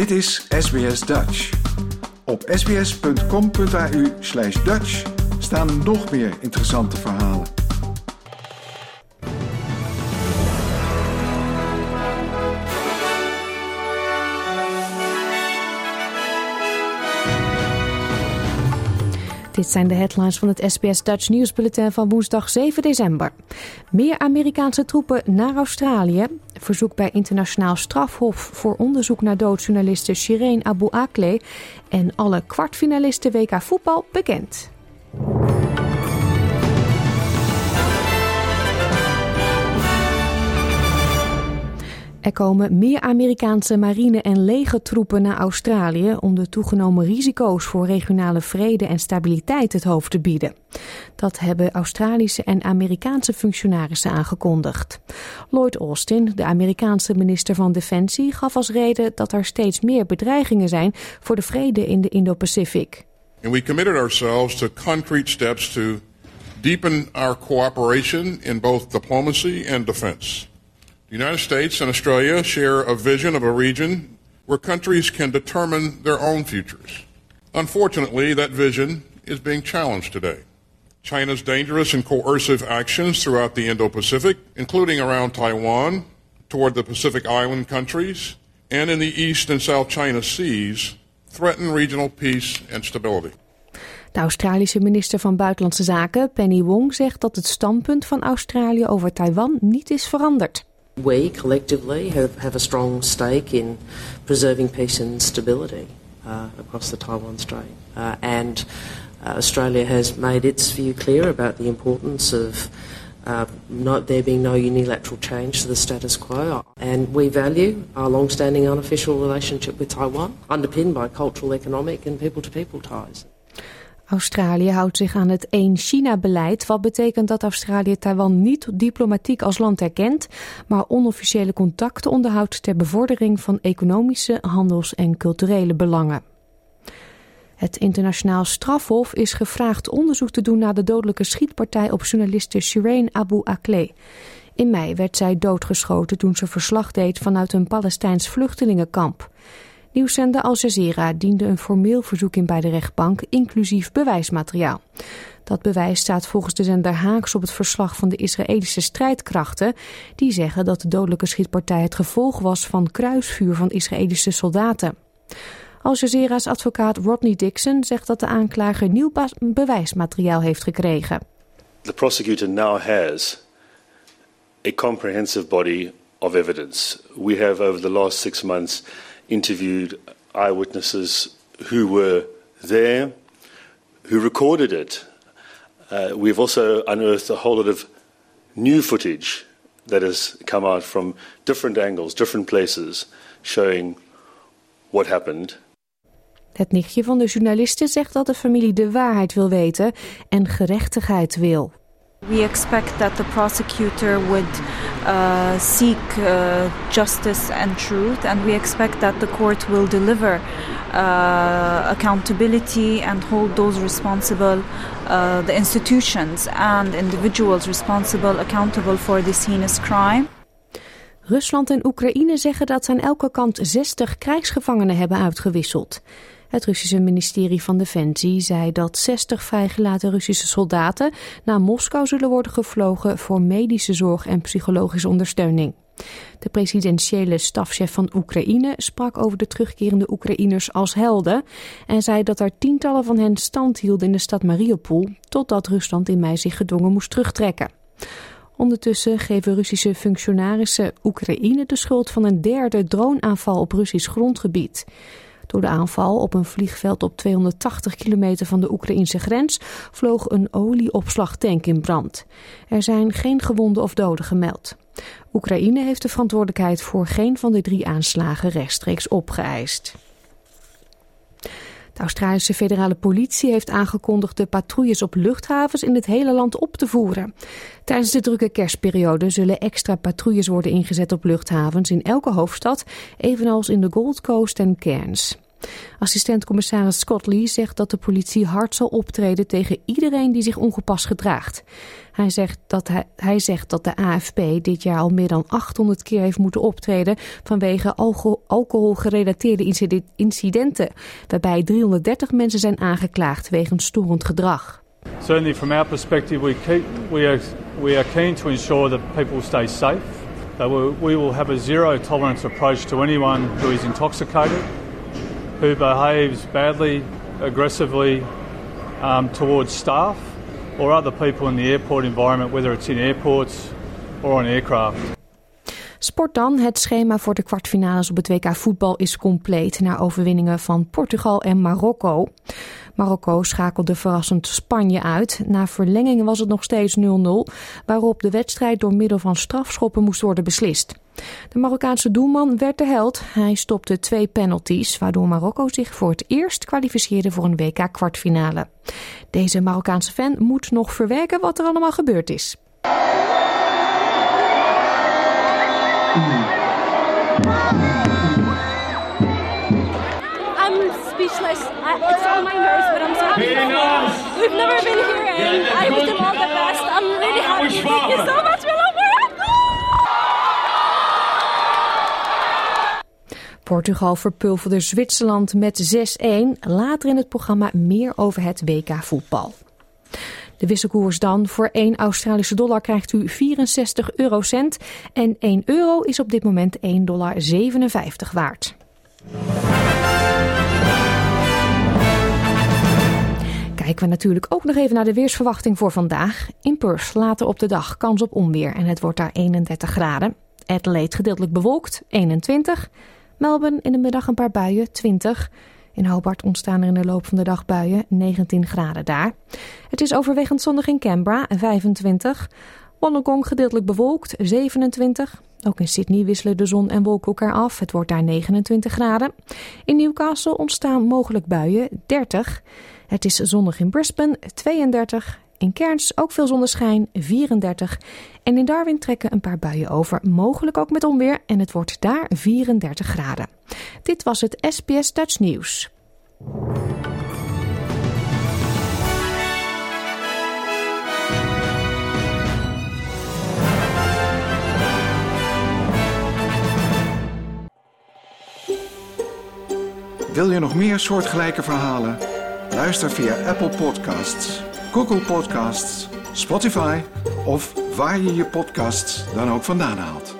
Dit is SBS Dutch. Op sbs.com.au slash Dutch staan nog meer interessante verhalen. Dit zijn de headlines van het SBS Dutch Nieuwsbulletin van woensdag 7 december. Meer Amerikaanse troepen naar Australië. Verzoek bij internationaal strafhof voor onderzoek naar doodjournaliste Shireen Abu Akleh. En alle kwartfinalisten WK voetbal bekend. Er komen meer Amerikaanse marine- en legertroepen naar Australië om de toegenomen risico's voor regionale vrede en stabiliteit het hoofd te bieden. Dat hebben Australische en Amerikaanse functionarissen aangekondigd. Lloyd Austin, de Amerikaanse minister van Defensie, gaf als reden dat er steeds meer bedreigingen zijn voor de vrede in de Indo-Pacific. And we committed ourselves to concrete steps to deepen our cooperation in both diplomacy and defense. The United States and Australia share a vision of a region where countries can determine their own futures. Unfortunately, that vision is being challenged today. China's dangerous and coercive actions throughout the Indo Pacific, including around Taiwan, toward the Pacific Island countries, and in the East and South China Seas, threaten regional peace and stability. De Australische minister van Buitenlandse Zaken, Penny Wong, zegt dat het standpunt van Australië over Taiwan niet is veranderd. We collectively have, have a strong stake in preserving peace and stability uh, across the Taiwan Strait. Uh, and uh, Australia has made its view clear about the importance of uh, not, there being no unilateral change to the status quo. And we value our long-standing unofficial relationship with Taiwan, underpinned by cultural, economic and people-to-people ties. Australië houdt zich aan het één-China-beleid, wat betekent dat Australië Taiwan niet diplomatiek als land erkent, maar onofficiële contacten onderhoudt ter bevordering van economische, handels- en culturele belangen. Het internationaal strafhof is gevraagd onderzoek te doen naar de dodelijke schietpartij op journaliste Shireen Abu Akleh. In mei werd zij doodgeschoten toen ze verslag deed vanuit een Palestijns vluchtelingenkamp. Nieuwszender Al Jazeera diende een formeel verzoek in bij de rechtbank, inclusief bewijsmateriaal. Dat bewijs staat volgens de zender haaks op het verslag van de Israëlische strijdkrachten, die zeggen dat de dodelijke schietpartij het gevolg was van kruisvuur van Israëlische soldaten. Al Jazeera's advocaat Rodney Dixon zegt dat de aanklager nieuw bewijsmateriaal heeft gekregen. The prosecutor now has a comprehensive body of evidence. We have over the last six months interviewed eyewitnesses who were there, who recorded it. Uh, we've also unearthed a whole lot of new footage that has come out from different angles, different places, showing what happened. Het nichtje van de journaliste zegt dat de familie de waarheid wil weten en gerechtigheid wil. We expect that the prosecutor would uh, seek uh, justice and truth, and we expect that the court will deliver uh, accountability and hold those responsible, uh, the institutions and individuals responsible, accountable for this heinous crime. Rusland en Oekraïne zeggen dat ze aan elke kant 60 krijgsgevangenen hebben uitgewisseld. Het Russische ministerie van Defensie zei dat 60 vrijgelaten Russische soldaten naar Moskou zullen worden gevlogen voor medische zorg en psychologische ondersteuning. De presidentiële stafchef van Oekraïne sprak over de terugkerende Oekraïners als helden en zei dat er tientallen van hen stand hielden in de stad Mariupol totdat Rusland in mei zich gedwongen moest terugtrekken. Ondertussen geven Russische functionarissen Oekraïne de schuld van een derde droneaanval op Russisch grondgebied. Door de aanval op een vliegveld op 280 kilometer van de Oekraïnse grens vloog een olieopslagtank in brand. Er zijn geen gewonden of doden gemeld. Oekraïne heeft de verantwoordelijkheid voor geen van de drie aanslagen rechtstreeks opgeëist. De Australische federale politie heeft aangekondigd de patrouilles op luchthavens in het hele land op te voeren. Tijdens de drukke kerstperiode zullen extra patrouilles worden ingezet op luchthavens in elke hoofdstad, evenals in de Gold Coast en Cairns. Assistent-commissaris Scott Lee zegt dat de politie hard zal optreden tegen iedereen die zich ongepast gedraagt. Hij zegt dat, hij, hij zegt dat de AFP dit jaar al meer dan 800 keer heeft moeten optreden vanwege alcohol, alcoholgerelateerde incidenten, waarbij 330 mensen zijn aangeklaagd wegens storend gedrag. Certainly from our perspective we, keep, we, are, we are keen to ensure that people stay safe. That we will have a zero tolerance approach to anyone who is intoxicated, who behaves badly, aggressively um, towards staff or other people in the airport environment, whether it's in airports or on aircraft. Sport dan. Het schema voor de kwartfinales op het WK voetbal is compleet na overwinningen van Portugal en Marokko. Marokko schakelde verrassend Spanje uit. Na verlenging was het nog steeds 0-0, waarop de wedstrijd door middel van strafschoppen moest worden beslist. De Marokkaanse doelman werd de held. Hij stopte twee penalties, waardoor Marokko zich voor het eerst kwalificeerde voor een WK-kwartfinale. Deze Marokkaanse fan moet nog verwerken wat er allemaal gebeurd is. I'm speechless. I, it's on my nerves, but I'm so happy. We've never been here, and I wish them all the best. I'm really happy. Thank you so much, Portugal verpulverde Zwitserland met 6-1. Later in het programma meer over het WK voetbal. De wisselkoers dan. Voor 1 Australische dollar krijgt u 64 eurocent. En 1 euro is op dit moment 1,57 dollar waard. Kijken we natuurlijk ook nog even naar de weersverwachting voor vandaag. In Perth later op de dag kans op onweer en het wordt daar 31 graden. Adelaide gedeeltelijk bewolkt, 21. Melbourne in de middag een paar buien, 20. In Hobart ontstaan er in de loop van de dag buien, 19 graden daar. Het is overwegend zonnig in Canberra, 25. Wollongong gedeeltelijk bewolkt, 27. Ook in Sydney wisselen de zon en wolken elkaar af. Het wordt daar 29 graden. In Newcastle ontstaan mogelijk buien, 30. Het is zonnig in Brisbane, 32. In Cairns ook veel zonneschijn, 34. En in Darwin trekken een paar buien over, mogelijk ook met onweer. En het wordt daar 34 graden. Dit was het SBS Dutch Nieuws. Wil je nog meer soortgelijke verhalen? Luister via Apple Podcasts, Google Podcasts, Spotify of waar je je podcasts dan ook vandaan haalt.